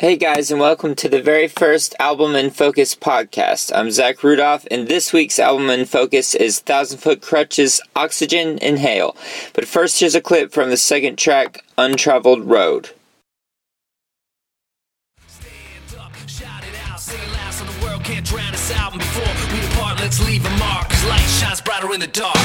Hey guys, and welcome to the very first Album in Focus podcast. I'm Zach Rudolph, and this week's Album in Focus is Thousand Foot Krutch's Oxygen Inhale. But first, here's a clip from the second track, Untraveled Road. let's leave a mark Cause light shines brighter in the dark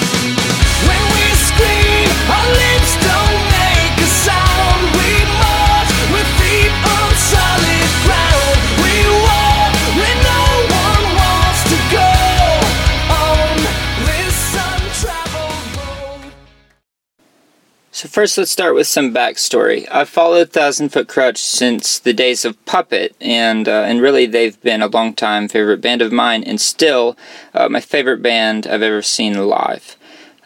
first let's start with some backstory. I've followed Thousand Foot Krutch since the days of Puppet, and uh, and really they've been a long time favorite band of mine, and still uh, my favorite band I've ever seen live.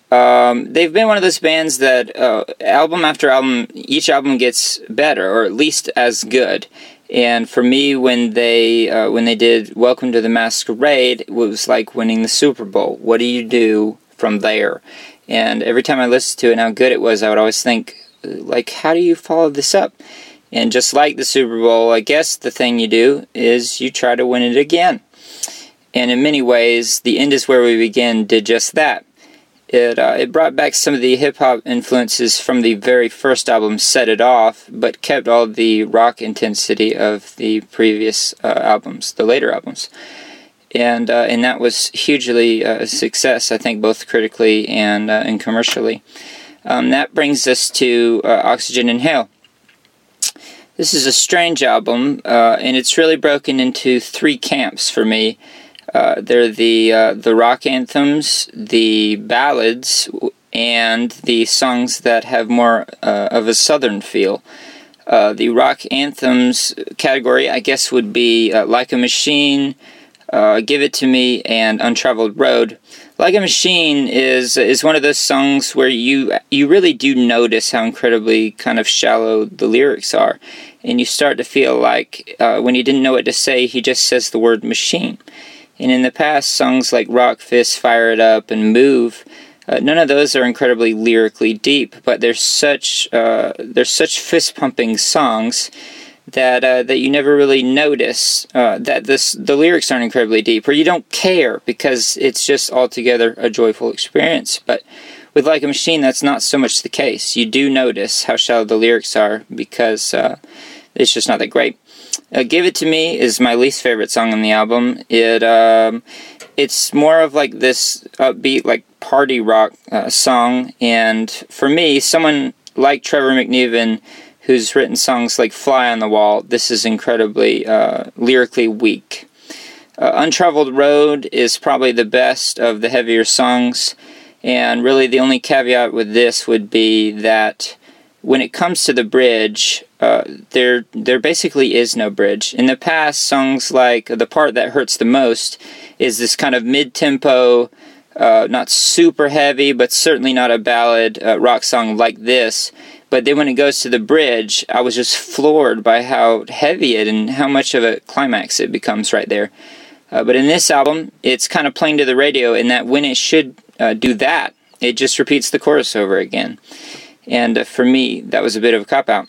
Um, they've been one of those bands that uh, album after album, each album gets better, or at least as good. And for me, when they uh, when they did "Welcome to the Masquerade," it was like winning the Super Bowl. What do you do from there? And every time I listened to it, and how good it was, I would always think, like, how do you follow this up? And just like the Super Bowl, I guess the thing you do is you try to win it again. And in many ways, The End is Where We Begin did just that. It, uh, it brought back some of the hip hop influences from the very first album, Set It Off, but kept all the rock intensity of the previous uh, albums, the later albums. And, uh, and that was hugely uh, a success, I think, both critically and, uh, and commercially. Um, that brings us to uh, Oxygen Inhale. This is a strange album, and it's really broken into three camps for me. They're the the rock anthems, the ballads, and the songs that have more of a southern feel. Uh, the rock anthems category, I guess, would be uh, "Like a Machine," "Give It to Me," and "Untraveled Road." "Like a Machine" is is one of those songs where you you really do notice how incredibly kind of shallow the lyrics are, and you start to feel like when he didn't know what to say, he just says the word "machine." And in the past, songs like Rawkfist, Fire It Up, and Move, uh, none of those are incredibly lyrically deep, but they're such uh, they're such fist pumping songs that uh, that you never really notice uh, that this the lyrics aren't incredibly deep, or you don't care because it's just altogether a joyful experience. But with Like a Machine, that's not so much the case. You do notice how shallow the lyrics are because uh, it's just not that great. Uh, Give It to Me is my least favorite song on the album. It um, it's more of like this upbeat, like party rock uh, song, and for me, someone like Trevor McNevan, who's written songs like Fly on the Wall, this is incredibly uh, lyrically weak. Uh, Untraveled Road is probably the best of the heavier songs, and really the only caveat with this would be that when it comes to the bridge, uh, there there basically is no bridge. In the past, songs like the part that hurts the most is this kind of mid-tempo, uh, not super heavy, but certainly not a ballad uh, rock song like this. But then when it goes to the bridge, I was just floored by how heavy it and how much of a climax it becomes right there. Uh, but in this album, it's kind of playing to the radio in that when it should uh, do that, it just repeats the chorus over again. And uh, for me, that was a bit of a cop out.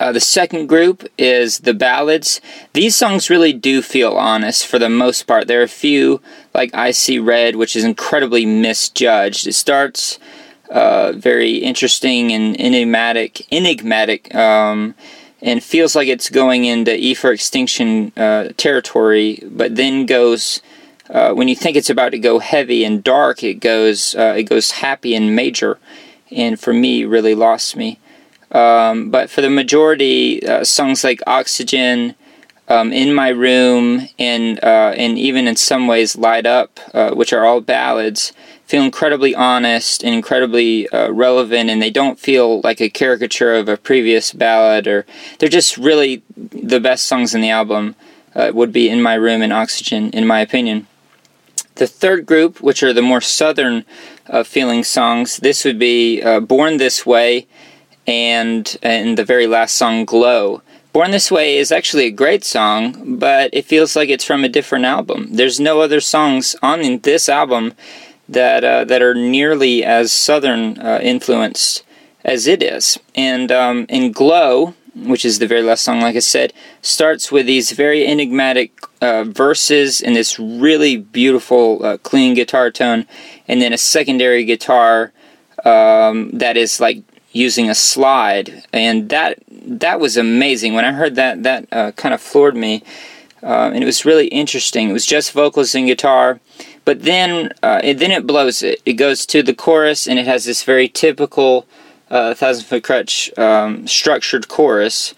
Uh, the second group is the ballads. These songs really do feel honest for the most part. There are a few, like I See Red, which is incredibly misjudged. It starts uh, very interesting and enigmatic, enigmatic, um, and feels like it's going into E for Extinction uh, territory, but then goes. Uh, when you think it's about to go heavy and dark, it goes uh, it goes happy and major and for me really lost me. Um, but for the majority, uh, songs like Oxygen, um, In My Room, and uh, and even in some ways Light Up, uh, which are all ballads, feel incredibly honest and incredibly uh, relevant, and they don't feel like a caricature of a previous ballad, or they're just really the best songs in the album. Uh, would be In My Room and Oxygen, in my opinion. The third group, which are the more southern uh, feeling songs, this would be uh, Born This Way and, and the very last song, Glow. Born This Way is actually a great song, but it feels like it's from a different album. There's no other songs on this album that uh, that are nearly as southern uh, influenced as it is. And um, in Glow, which is the very last song, like I said, starts with these very enigmatic uh, verses and this really beautiful, uh, clean guitar tone, and then a secondary guitar um, that is like using a slide, and that that was amazing. When I heard that, that uh, kind of floored me, uh, and it was really interesting. It was just vocals and guitar, but then uh, then it blows it. It goes to the chorus, and it has this very typical uh, Thousand Foot Krutch um, structured chorus.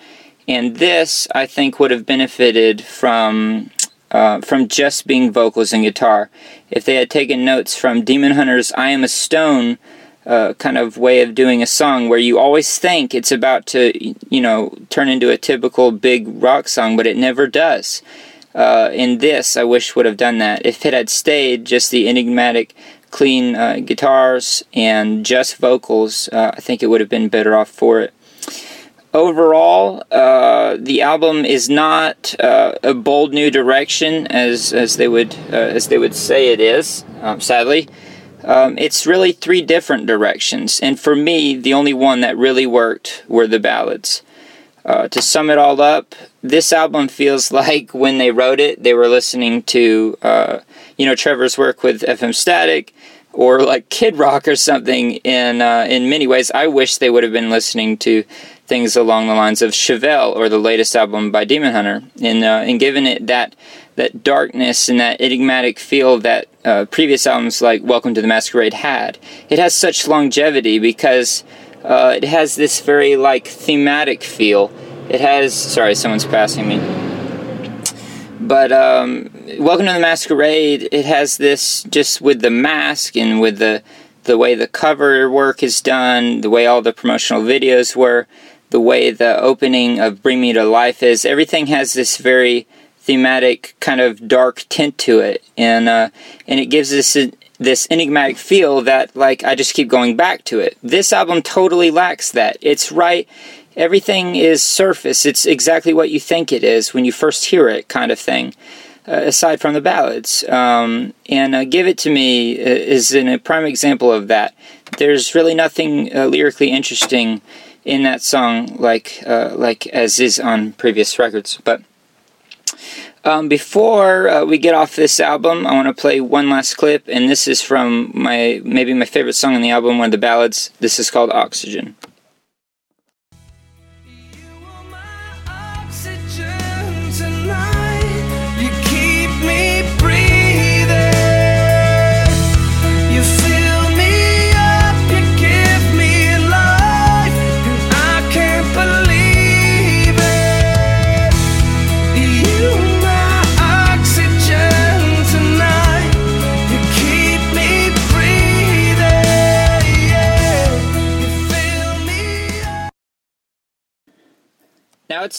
And this, I think, would have benefited from uh, from just being vocals and guitar. If they had taken notes from Demon Hunter's "I Am a Stone." Uh, kind of way of doing a song where you always think it's about to, you know, turn into a typical big rock song, but it never does. Uh, in this, I wish would have done that. If it had stayed just the enigmatic, clean uh, guitars and just vocals, uh, I think it would have been better off for it. Overall, uh, the album is not uh, a bold new direction as as they would as they would say it is. Um, sadly, um, it's really three different directions, and for me, the only one that really worked were the ballads. Uh, to sum it all up, this album feels like when they wrote it, they were listening to, uh, you know, Trevor's work with FM Static or like Kid Rock or something. In uh, in many ways, I wish they would have been listening to things along the lines of Chevelle or the latest album by Demon Hunter, and uh, and given it that that darkness and that enigmatic feel that uh, previous albums like Welcome to the Masquerade had. It has such longevity because uh, it has this very like thematic feel. It has sorry, someone's passing me. But um, Welcome to the Masquerade, it has this just with the mask and with the the way the cover work is done, the way all the promotional videos were, the way the opening of Bring Me to Life is. Everything has this very thematic kind of dark tint to it, and uh, and it gives us this enigmatic feel that like I just keep going back to it. This album totally lacks that. It's right everything is surface. It's exactly what you think it is when you first hear it kind of thing. Uh, aside from the ballads. Um, and uh, Give It To Me uh, is an, a prime example of that. There's really nothing uh, lyrically interesting in that song like uh, like as is on previous records. But um, before uh, we get off this album, I want to play one last clip, and this is from my maybe my favorite song on the album, one of the ballads. This is called Oxygen.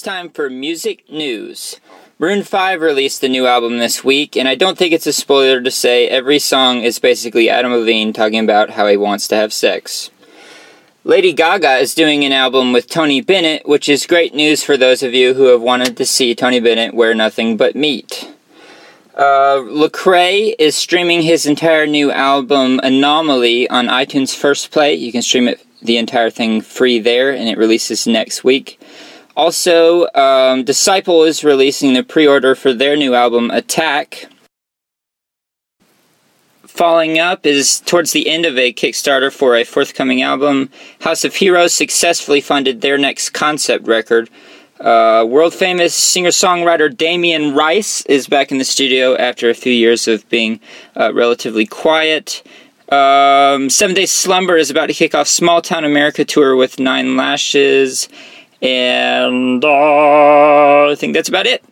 Time for music news. Maroon 5 released the new album this week, and I don't think it's a spoiler to say every song is basically Adam Levine talking about how he wants to have sex. Lady Gaga is doing an album with Tony Bennett, which is great news for those of you who have wanted to see Tony Bennett wear nothing but meat. Uh, Lecrae is streaming his entire new album Anomaly on iTunes First Play. You can stream it the entire thing free there, and it releases next week. Also, um, Disciple is releasing the pre order for their new album, Attack. Falling Up is towards the end of a Kickstarter for a forthcoming album. House of Heroes successfully funded their next concept record. Uh, world famous singer songwriter Damien Rice is back in the studio after a few years of being uh, relatively quiet. Um, Seventh Day Slumber is about to kick off Small Town America tour with Nine Lashes. And uh, I think that's about it.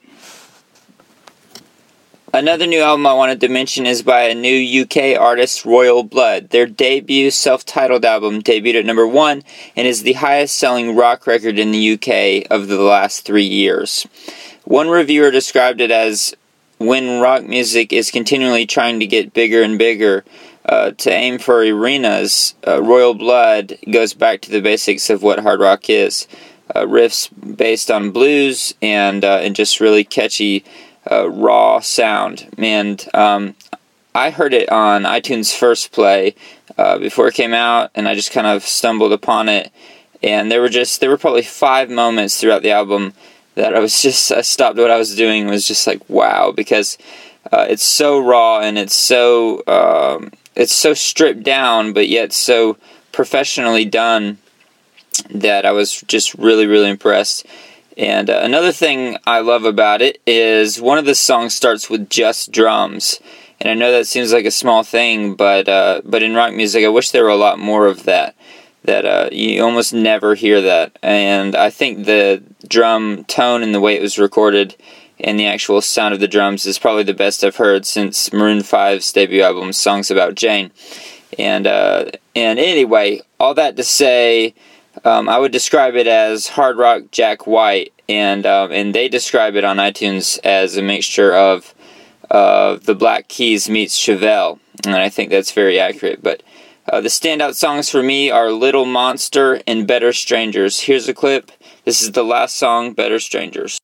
Another new album I wanted to mention is by a new UK artist, Royal Blood. Their debut self titled album debuted at number one and is the highest selling rock record in the UK of the last three years. One reviewer described it as when rock music is continually trying to get bigger and bigger, uh, to aim for arenas, uh, Royal Blood goes back to the basics of what hard rock is uh, riffs based on blues and uh, and just really catchy uh, raw sound. And um, I heard it on iTunes First Play uh, before it came out, and I just kind of stumbled upon it. And there were just there were probably five moments throughout the album that I was just I stopped what I was doing was just like wow because uh, it's so raw and it's so um, it's so stripped down but yet so professionally done that I was just really really impressed. And uh, another thing I love about it is one of the songs starts with just drums. And I know that seems like a small thing, but uh, but in rock music, I wish there were a lot more of that. That uh, you almost never hear that, and I think the drum tone and the way it was recorded, and the actual sound of the drums is probably the best I've heard since Maroon 5's debut album, "Songs About Jane." And uh, and anyway, all that to say, um, I would describe it as hard rock Jack White, and um, and they describe it on iTunes as a mixture of uh, the Black Keys meets Chevelle, and I think that's very accurate. But uh, the standout songs for me are Little Monster and Better Strangers. Here's a clip. This is the last song, Better Strangers.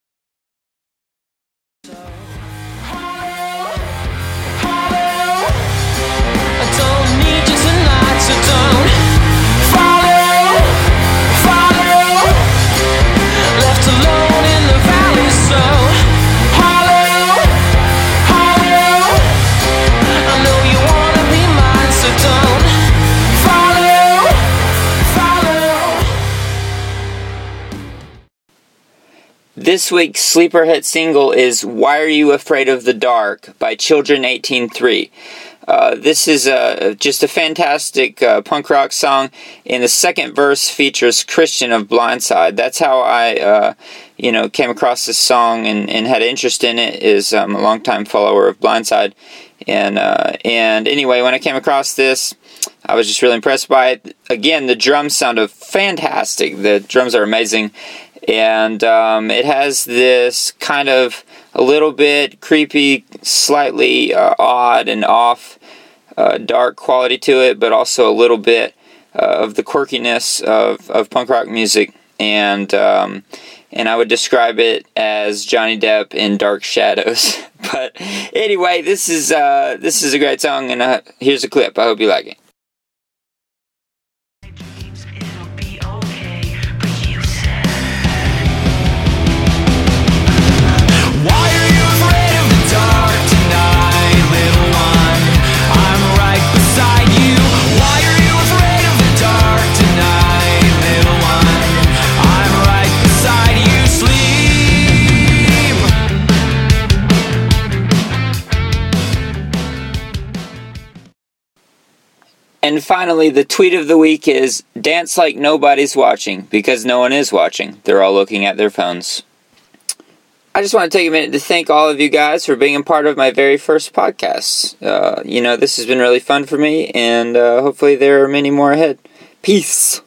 This week's sleeper hit single is Why Are You Afraid of the Dark by Children 18:3. Uh, this is uh, just a fantastic uh, punk rock song, and the second verse features Christian of Blindside. That's how I, uh, you know, came across this song and, and had interest in it. Is um, a longtime follower of Blindside, and uh, and anyway, when I came across this, I was just really impressed by it. Again, the drums sounded fantastic. The drums are amazing, and um, it has this kind of a little bit creepy, slightly uh, odd and off, uh, dark quality to it, but also a little bit uh, of the quirkiness of, of punk rock music, and um, and I would describe it as Johnny Depp in Dark Shadows. but anyway, this is uh, this is a great song, and uh, here's a clip. I hope you like it. And finally, the tweet of the week is dance like nobody's watching because no one is watching. They're all looking at their phones. I just want to take a minute to thank all of you guys for being a part of my very first podcast. Uh, you know, this has been really fun for me, and uh, hopefully, there are many more ahead. Peace.